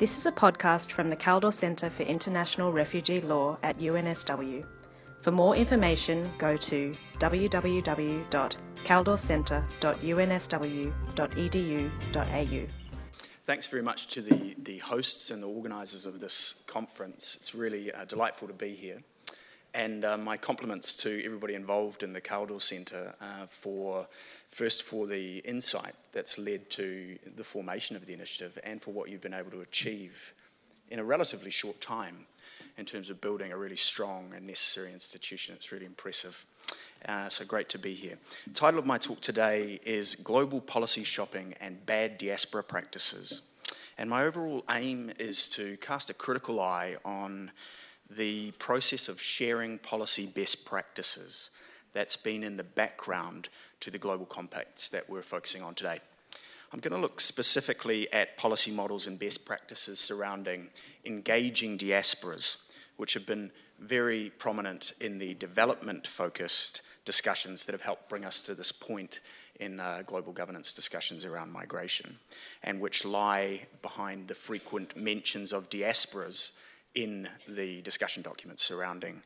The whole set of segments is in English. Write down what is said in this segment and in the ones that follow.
This is a podcast from the Kaldor Centre for International Refugee Law at UNSW. For more information, go to www.kaldorcentre.unsw.edu.au. Thanks very much to the, the hosts and the organisers of this conference. It's really uh, delightful to be here. And uh, my compliments to everybody involved in the Kaldor Centre uh, for, first, for the insight that's led to the formation of the initiative and for what you've been able to achieve in a relatively short time in terms of building a really strong and necessary institution. It's really impressive. Uh, so great to be here. The title of my talk today is Global Policy Shopping and Bad Diaspora Practices. And my overall aim is to cast a critical eye on the process of sharing policy best practices that's been in the background to the global compacts that we're focusing on today. I'm going to look specifically at policy models and best practices surrounding engaging diasporas, which have been very prominent in the development focused discussions that have helped bring us to this point in uh, global governance discussions around migration, and which lie behind the frequent mentions of diasporas in the discussion documents surrounding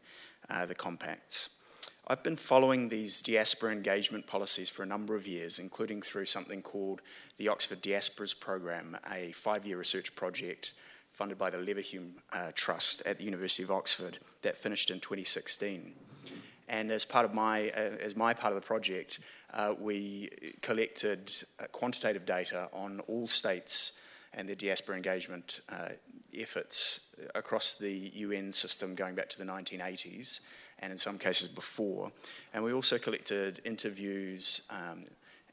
uh, the compacts. I've been following these diaspora engagement policies for a number of years, including through something called the Oxford Diasporas Programme, a five year research project funded by the Leverhulme uh, Trust at the University of Oxford that finished in 2016. And as part of my, uh, as my part of the project, uh, we collected uh, quantitative data on all states and their diaspora engagement uh, efforts across the UN system going back to the 1980s and in some cases before. And we also collected interviews um,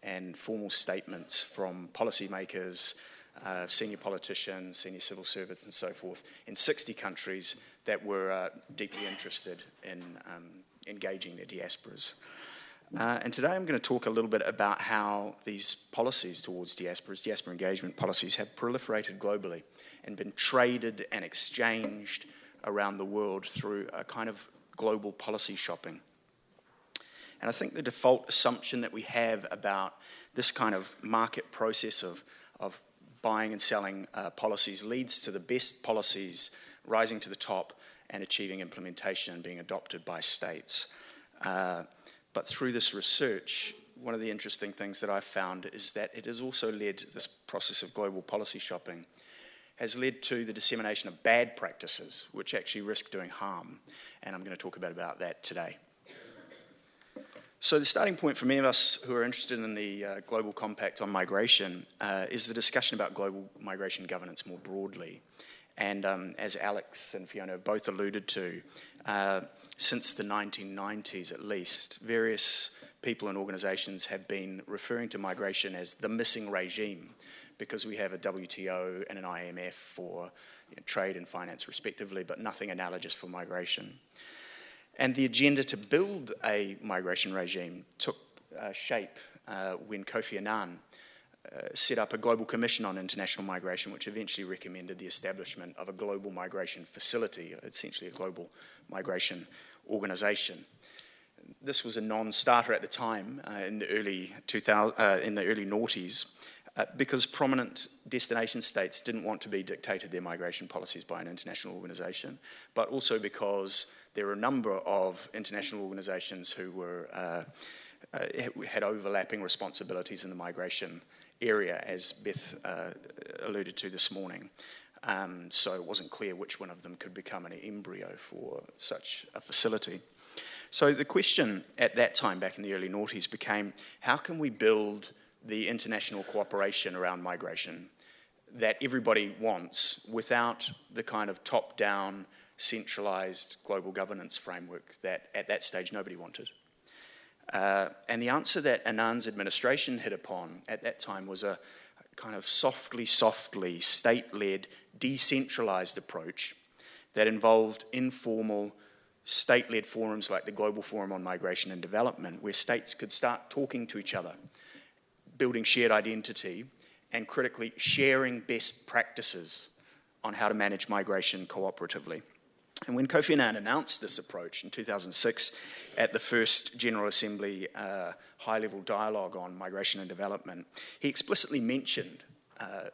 and formal statements from policymakers, uh, senior politicians, senior civil servants, and so forth in 60 countries that were uh, deeply interested in um, engaging their diasporas. Uh, and today I'm going to talk a little bit about how these policies towards diasporas, diaspora engagement policies, have proliferated globally and been traded and exchanged around the world through a kind of global policy shopping. And I think the default assumption that we have about this kind of market process of, of buying and selling uh, policies leads to the best policies rising to the top and achieving implementation and being adopted by states. Uh, but through this research, one of the interesting things that I've found is that it has also led this process of global policy shopping has led to the dissemination of bad practices which actually risk doing harm and I'm going to talk about about that today. So the starting point for many of us who are interested in the uh, global compact on migration uh, is the discussion about global migration governance more broadly. And um, as Alex and Fiona both alluded to, uh, since the 1990s at least, various people and organisations have been referring to migration as the missing regime because we have a WTO and an IMF for you know, trade and finance respectively, but nothing analogous for migration. And the agenda to build a migration regime took uh, shape uh, when Kofi Annan uh, set up a global commission on international migration, which eventually recommended the establishment of a global migration facility, essentially a global migration organization. This was a non-starter at the time uh, in the early 2000, uh, in the early noughties, uh, because prominent destination states didn't want to be dictated their migration policies by an international organization, but also because there were a number of international organizations who were uh, uh, had overlapping responsibilities in the migration area, as Beth uh, alluded to this morning. Um, so it wasn't clear which one of them could become an embryo for such a facility. So the question at that time, back in the early noughties, became how can we build the international cooperation around migration that everybody wants without the kind of top down, centralized global governance framework that at that stage nobody wanted. Uh, and the answer that Annan's administration hit upon at that time was a kind of softly, softly, state led, decentralized approach that involved informal, state led forums like the Global Forum on Migration and Development, where states could start talking to each other building shared identity, and critically, sharing best practices on how to manage migration cooperatively. And when Kofi Annan announced this approach in 2006 at the first General Assembly uh, high level dialogue on migration and development, he explicitly mentioned uh,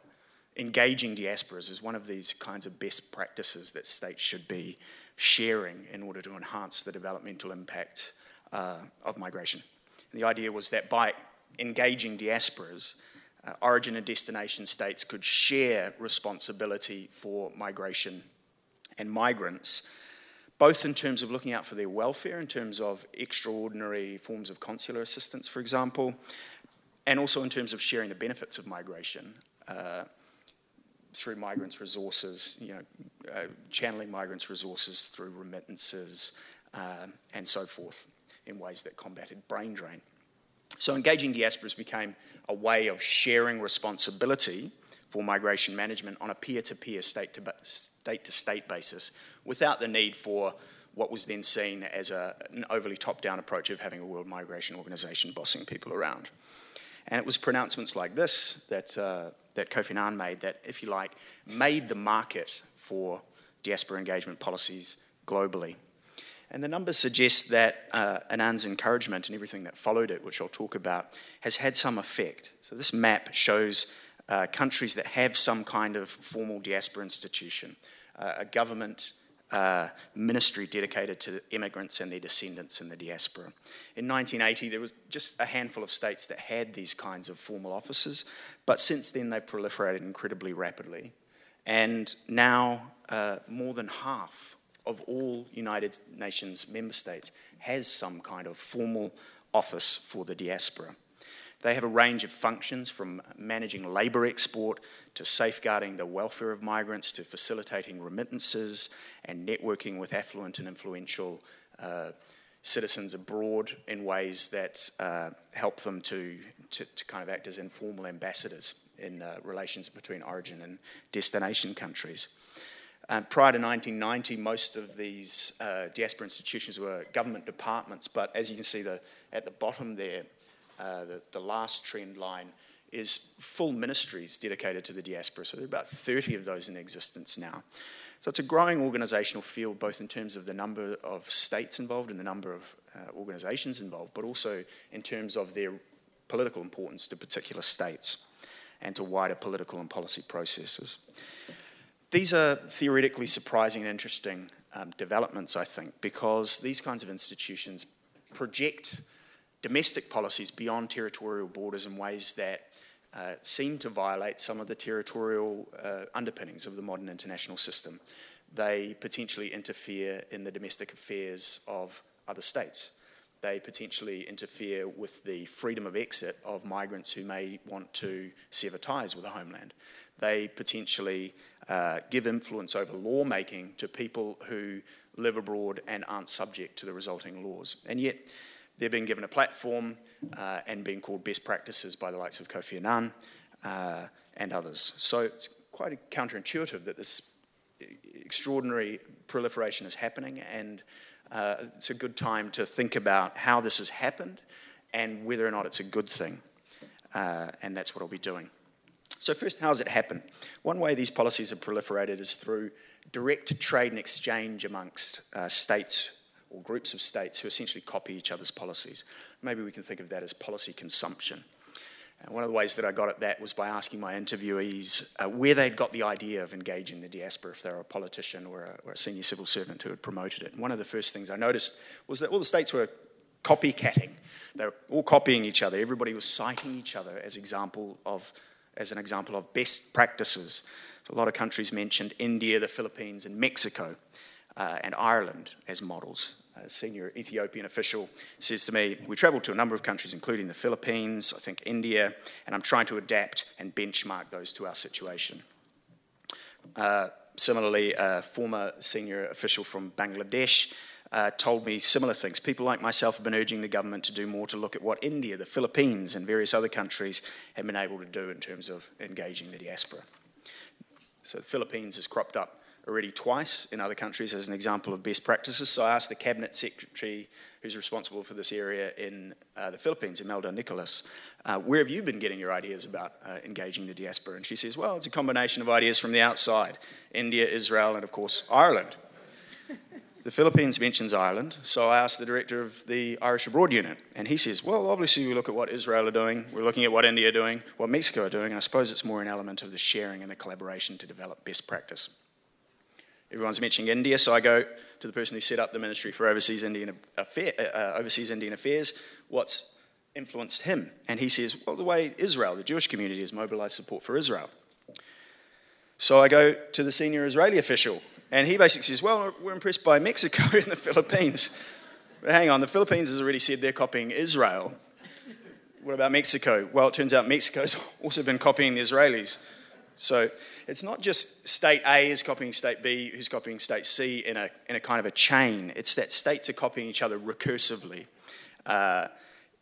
engaging diasporas as one of these kinds of best practices that states should be sharing in order to enhance the developmental impact uh, of migration. And the idea was that by engaging diasporas, uh, origin and destination states could share responsibility for migration and migrants, both in terms of looking out for their welfare, in terms of extraordinary forms of consular assistance, for example, and also in terms of sharing the benefits of migration. Uh, through migrants' resources, you know, uh, channeling migrants' resources through remittances uh, and so forth in ways that combated brain drain. So engaging diasporas became a way of sharing responsibility for migration management on a peer-to-peer, state-to-state basis without the need for what was then seen as a, an overly top-down approach of having a World Migration Organization bossing people around. And it was pronouncements like this that, uh, that Kofi Annan made that, if you like, made the market for diaspora engagement policies globally. And the numbers suggest that uh, Annan's encouragement and everything that followed it, which I'll talk about, has had some effect. So this map shows uh, countries that have some kind of formal diaspora institution, uh, a government uh, ministry dedicated to immigrants and their descendants in the diaspora. In 1980, there was just a handful of states that had these kinds of formal offices, but since then they've proliferated incredibly rapidly. And now uh, more than half of all United Nations member states has some kind of formal office for the diaspora. They have a range of functions from managing labour export to safeguarding the welfare of migrants to facilitating remittances and networking with affluent and influential uh, citizens abroad in ways that uh, help them to, to, to, kind of act as informal ambassadors in uh, relations between origin and destination countries. Um, prior to 1990, most of these uh, diaspora institutions were government departments, but as you can see the, at the bottom there, uh, the, the last trend line is full ministries dedicated to the diaspora. So there are about 30 of those in existence now. So it's a growing organisational field, both in terms of the number of states involved and the number of uh, organisations involved, but also in terms of their political importance to particular states and to wider political and policy processes. These are theoretically surprising and interesting um, developments, I think, because these kinds of institutions project domestic policies beyond territorial borders in ways that uh, seem to violate some of the territorial uh, underpinnings of the modern international system. They potentially interfere in the domestic affairs of other states. They potentially interfere with the freedom of exit of migrants who may want to sever ties with the homeland. They potentially uh, give influence over lawmaking to people who live abroad and aren't subject to the resulting laws. And yet, they're being given a platform uh, and being called best practices by the likes of Kofi Annan uh, and others. So it's quite counterintuitive that this extraordinary proliferation is happening, and uh, it's a good time to think about how this has happened and whether or not it's a good thing. Uh, and that's what I'll be doing. So, first, how has it happened? One way these policies have proliferated is through direct trade and exchange amongst uh, states or groups of states who essentially copy each other's policies. Maybe we can think of that as policy consumption. And one of the ways that I got at that was by asking my interviewees uh, where they'd got the idea of engaging the diaspora, if they were a politician or a, or a senior civil servant who had promoted it. And one of the first things I noticed was that all the states were copycatting. They were all copying each other. Everybody was citing each other as example of as an example of best practices. So a lot of countries mentioned India, the Philippines, and Mexico, uh, and Ireland as models. A senior Ethiopian official says to me, We travelled to a number of countries, including the Philippines, I think India, and I'm trying to adapt and benchmark those to our situation. Uh, similarly, a former senior official from Bangladesh uh, told me similar things. People like myself have been urging the government to do more to look at what India, the Philippines, and various other countries have been able to do in terms of engaging the diaspora. So, the Philippines has cropped up already twice in other countries as an example of best practices. So, I asked the cabinet secretary who's responsible for this area in uh, the Philippines, Imelda Nicolas, uh, where have you been getting your ideas about uh, engaging the diaspora? And she says, well, it's a combination of ideas from the outside India, Israel, and of course, Ireland. the Philippines mentions Ireland, so I asked the director of the Irish Abroad Unit, and he says, well, obviously we look at what Israel are doing, we're looking at what India are doing, what Mexico are doing, and I suppose it's more an element of the sharing and the collaboration to develop best practice. Everyone's mentioning India, so I go to the person who set up the Ministry for Overseas Indian, Affair, uh, uh, Overseas Indian Affairs, what's influenced him? And he says, well, the way Israel, the Jewish community, has mobilized support for Israel. So I go to the senior Israeli official and he basically says, Well, we're impressed by Mexico and the Philippines. But hang on, the Philippines has already said they're copying Israel. What about Mexico? Well, it turns out Mexico's also been copying the Israelis. So it's not just state A is copying state B, who's copying state C in a, in a kind of a chain. It's that states are copying each other recursively. Uh,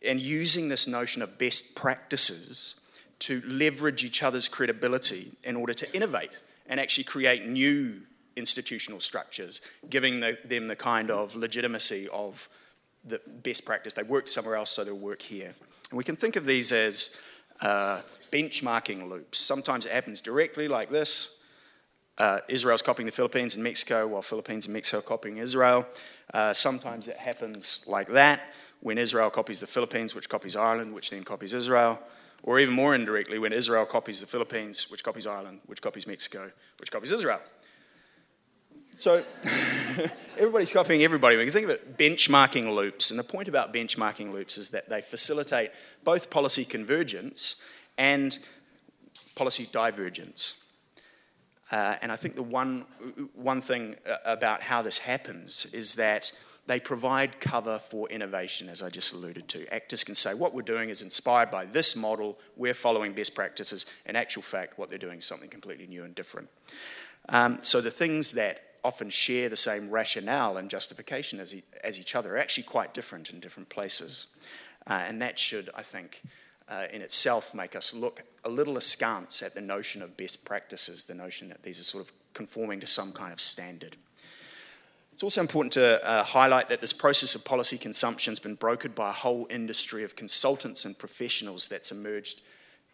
and using this notion of best practices to leverage each other's credibility in order to innovate and actually create new institutional structures, giving the, them the kind of legitimacy of the best practice. They worked somewhere else, so they'll work here. And we can think of these as uh, benchmarking loops. Sometimes it happens directly, like this. Uh, Israel's copying the Philippines and Mexico, while Philippines and Mexico are copying Israel. Uh, sometimes it happens like that, when Israel copies the Philippines, which copies Ireland, which then copies Israel. Or even more indirectly, when Israel copies the Philippines, which copies Ireland, which copies Mexico, which copies Israel. So everybody's copying everybody. We can think of benchmarking loops. And the point about benchmarking loops is that they facilitate both policy convergence and policy divergence. Uh, and I think the one, one thing uh, about how this happens is that they provide cover for innovation, as I just alluded to. Actors can say, what we're doing is inspired by this model, we're following best practices. In actual fact, what they're doing is something completely new and different. Um, so the things that often share the same rationale and justification as, e- as each other are actually quite different in different places. Uh, and that should, I think, uh, in itself make us look a little askance at the notion of best practices, the notion that these are sort of conforming to some kind of standard. It's also important to uh, highlight that this process of policy consumption has been brokered by a whole industry of consultants and professionals that's emerged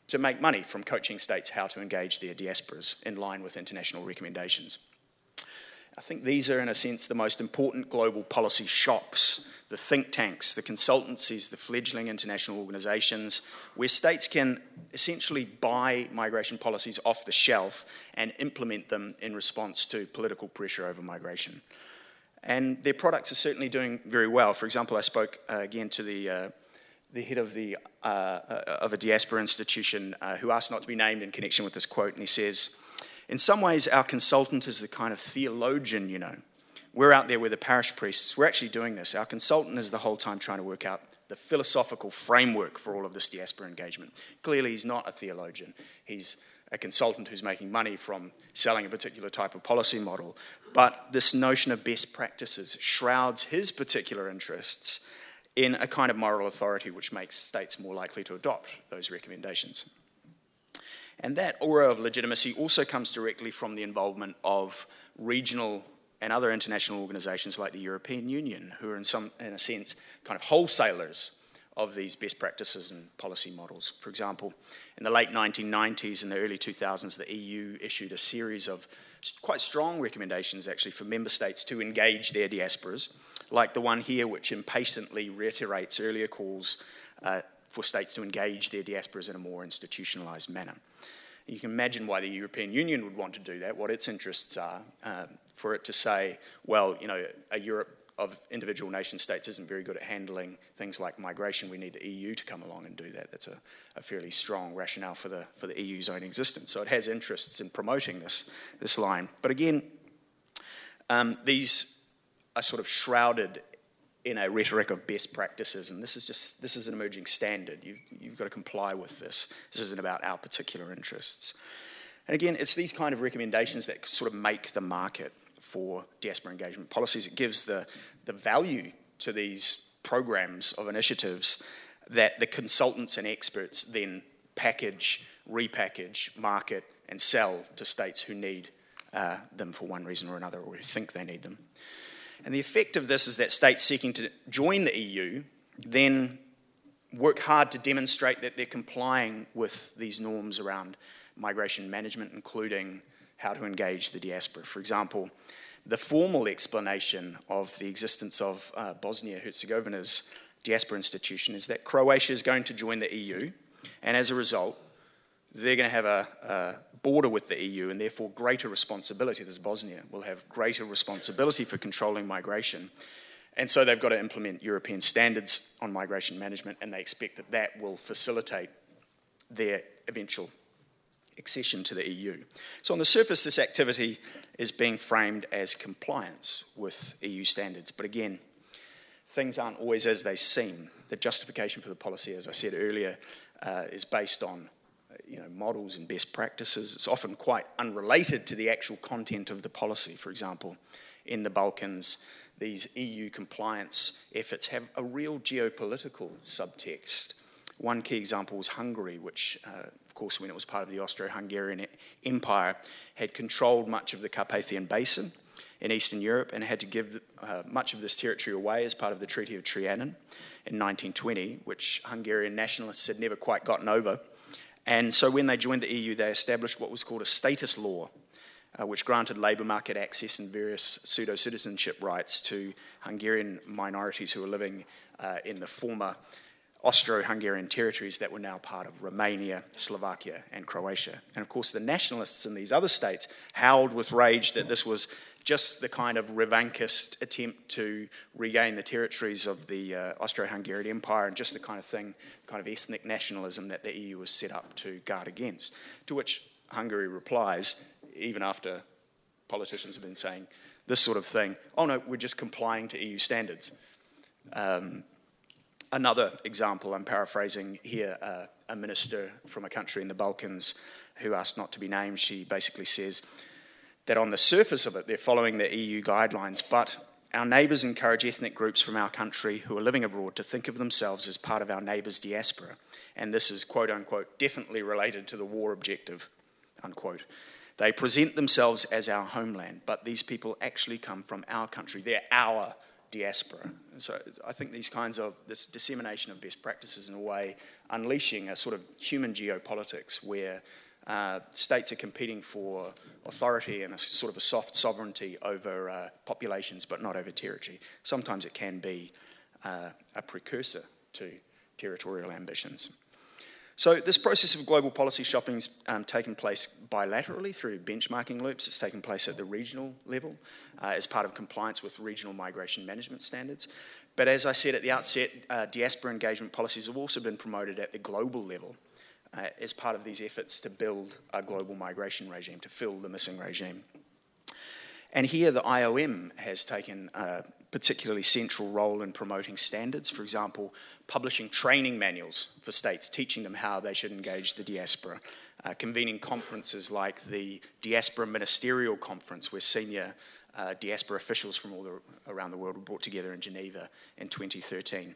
to make money from coaching states how to engage their diasporas in line with international recommendations. I think these are, in a sense, the most important global policy shops the think tanks, the consultancies, the fledgling international organisations, where states can essentially buy migration policies off the shelf and implement them in response to political pressure over migration. And their products are certainly doing very well. For example, I spoke uh, again to the, uh, the head of, the, uh, uh of a diaspora institution uh, who asked not to be named in connection with this quote, and he says, in some ways, our consultant is the kind of theologian, you know. We're out there with the parish priests. We're actually doing this. Our consultant is the whole time trying to work out the philosophical framework for all of this diaspora engagement. Clearly, he's not a theologian. He's a consultant who's making money from selling a particular type of policy model. But this notion of best practices shrouds his particular interests in a kind of moral authority which makes states more likely to adopt those recommendations. And that aura of legitimacy also comes directly from the involvement of regional and other international organizations like the European Union, who are in some in a sense kind of wholesalers of these best practices and policy models. For example, in the late 1990s and the early 2000s, the EU issued a series of quite strong recommendations actually for member states to engage their diasporas, like the one here, which impatiently reiterates earlier calls uh, for states to engage their diasporas in a more institutionalized manner. You can imagine why the European Union would want to do that, what its interests are, um, for it to say, well, you know, a Europe of individual nation states isn't very good at handling things like migration. We need the EU to come along and do that. That's a, a fairly strong rationale for the, for the EU's own existence. So it has interests in promoting this, this line. But again, um, these are sort of shrouded in a rhetoric of best practices, and this is just this is an emerging standard. You, you've got to comply with this. This isn't about our particular interests. And again, it's these kind of recommendations that sort of make the market for diaspora engagement policies. It gives the, the value to these programs of initiatives that the consultants and experts then package, repackage, market, and sell to states who need uh, them for one reason or another, or who think they need them. And the effect of this is that states seeking to join the EU then work hard to demonstrate that they're complying with these norms around migration management, including how to engage the diaspora. For example, the formal explanation of the existence of uh, Bosnia Herzegovina's diaspora institution is that Croatia is going to join the EU, and as a result, they're going to have a, a border with the EU and therefore greater responsibility. This Bosnia will have greater responsibility for controlling migration. And so they've got to implement European standards on migration management, and they expect that that will facilitate their eventual accession to the EU. So, on the surface, this activity is being framed as compliance with EU standards. But again, things aren't always as they seem. The justification for the policy, as I said earlier, uh, is based on you know, models and best practices. It's often quite unrelated to the actual content of the policy. For example, in the Balkans, these EU compliance efforts have a real geopolitical subtext. One key example was Hungary, which, uh, of course, when it was part of the Austro Hungarian Empire, had controlled much of the Carpathian Basin in Eastern Europe and had to give uh, much of this territory away as part of the Treaty of Trianon in 1920, which Hungarian nationalists had never quite gotten over. And so when they joined the EU, they established what was called a status law, uh, which granted labour market access and various pseudo citizenship rights to Hungarian minorities who were living uh, in the former Austro Hungarian territories that were now part of Romania, Slovakia, and Croatia. And of course, the nationalists in these other states howled with rage that this was just the kind of revanchist attempt to regain the territories of the uh, Austro Hungarian Empire and just the kind of thing, kind of ethnic nationalism that the EU was set up to guard against. To which Hungary replies, even after politicians have been saying this sort of thing, oh no, we're just complying to EU standards. Um, another example, I'm paraphrasing here, uh, a minister from a country in the Balkans who asked not to be named, she basically says, that on the surface of it, they're following the EU guidelines, but our neighbours encourage ethnic groups from our country who are living abroad to think of themselves as part of our neighbours' diaspora. And this is, quote unquote, definitely related to the war objective, unquote. They present themselves as our homeland, but these people actually come from our country. They're our diaspora. And so I think these kinds of, this dissemination of best practices in a way, unleashing a sort of human geopolitics where uh, states are competing for authority and a sort of a soft sovereignty over uh, populations, but not over territory. Sometimes it can be uh, a precursor to territorial ambitions. So, this process of global policy shopping has um, taken place bilaterally through benchmarking loops. It's taken place at the regional level uh, as part of compliance with regional migration management standards. But as I said at the outset, uh, diaspora engagement policies have also been promoted at the global level uh, as part of these efforts to build a global migration regime, to fill the missing regime. And here the IOM has taken a particularly central role in promoting standards, for example, publishing training manuals for states, teaching them how they should engage the diaspora, uh, convening conferences like the Diaspora Ministerial Conference, where senior uh, diaspora officials from all the, around the world were brought together in Geneva in 2013.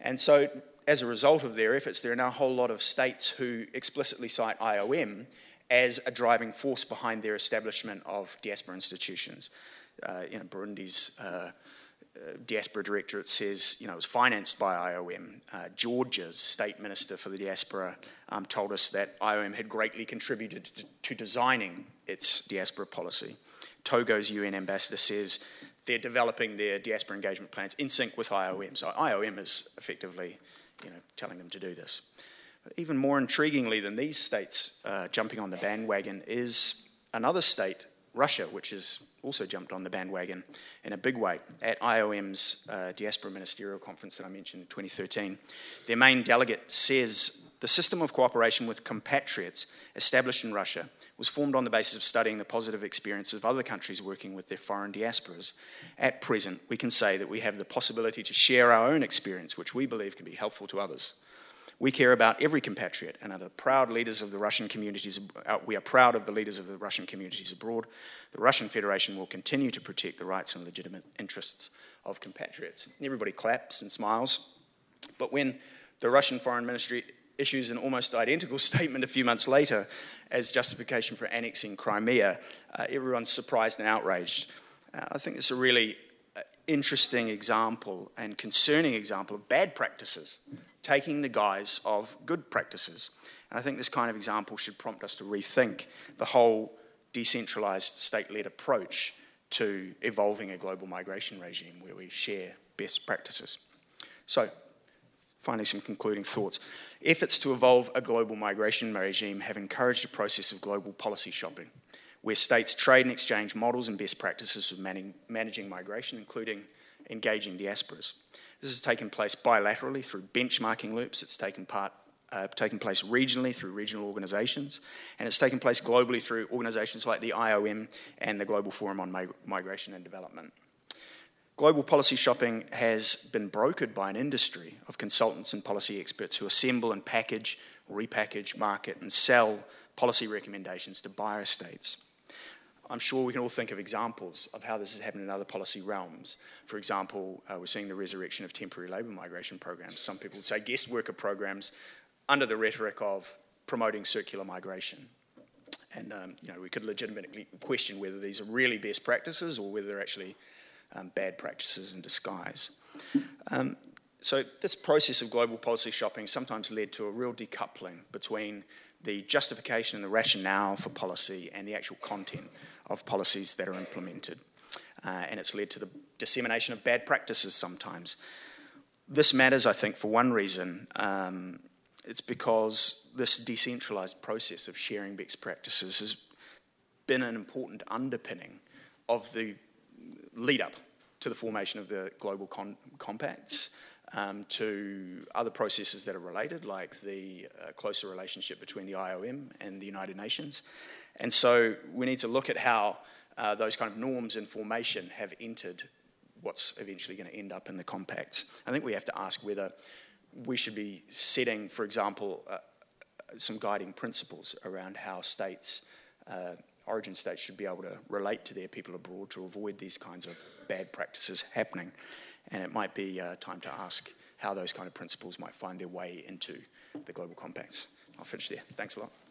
And so as a result of their efforts, there are now a whole lot of states who explicitly cite IOM as a driving force behind their establishment of diaspora institutions. Uh, you know, Burundi's uh, uh, diaspora directorate says, you know, it was financed by IOM. Uh, Georgia's state minister for the diaspora um, told us that IOM had greatly contributed to, to designing its diaspora policy. Togo's UN ambassador says they're developing their diaspora engagement plans in sync with IOM. So IOM is effectively you know, telling them to do this. But even more intriguingly than these states uh, jumping on the bandwagon is another state, Russia, which has also jumped on the bandwagon in a big way. At IOM's uh, Diaspora Ministerial Conference that I mentioned in 2013, their main delegate says the system of cooperation with compatriots established in Russia was formed on the basis of studying the positive experiences of other countries working with their foreign diasporas. At present, we can say that we have the possibility to share our own experience, which we believe can be helpful to others. We care about every compatriot and are the proud leaders of the Russian communities. Uh, we are proud of the leaders of the Russian communities abroad. The Russian Federation will continue to protect the rights and legitimate interests of compatriots. Everybody claps and smiles. But when the Russian Foreign Ministry issues an almost identical statement a few months later as justification for annexing Crimea, uh, everyone's surprised and outraged. Uh, I think it's a really uh, interesting example and concerning example of bad practices taking the guise of good practices. And I think this kind of example should prompt us to rethink the whole decentralized state led approach to evolving a global migration regime where we share best practices. So, finally, some concluding thoughts. Efforts to evolve a global migration regime have encouraged a process of global policy shopping, where states trade and exchange models and best practices for managing, managing migration, including engaging diasporas. This has taken place bilaterally through benchmarking loops. It's taken part uh, taken place regionally through regional organisations, and it's taken place globally through organisations like the IOM and the Global Forum on Mig Migration and Development. Global policy shopping has been brokered by an industry of consultants and policy experts who assemble and package, repackage, market, and sell policy recommendations to buyer states. I'm sure we can all think of examples of how this has happened in other policy realms. For example, uh, we're seeing the resurrection of temporary labour migration programs. Some people would say guest worker programs under the rhetoric of promoting circular migration. And um, you know, we could legitimately question whether these are really best practices or whether they're actually um, bad practices in disguise. Um, so this process of global policy shopping sometimes led to a real decoupling between the justification and the rationale for policy and the actual content of policies that are implemented. Uh, and it's led to the dissemination of bad practices sometimes. This matters, I think, for one reason. Um, it's because this decentralized process of sharing best practices has been an important underpinning of the lead up to the formation of the global compacts, um, to other processes that are related, like the uh, closer relationship between the IOM and the United Nations. And so we need to look at how uh, those kind of norms and formation have entered what's eventually going to end up in the compacts. I think we have to ask whether we should be setting, for example, uh, some guiding principles around how states, uh, origin states, should be able to relate to their people abroad to avoid these kinds of bad practices happening. And it might be uh, time to ask how those kind of principles might find their way into the global compacts. I'll finish there. Thanks a lot.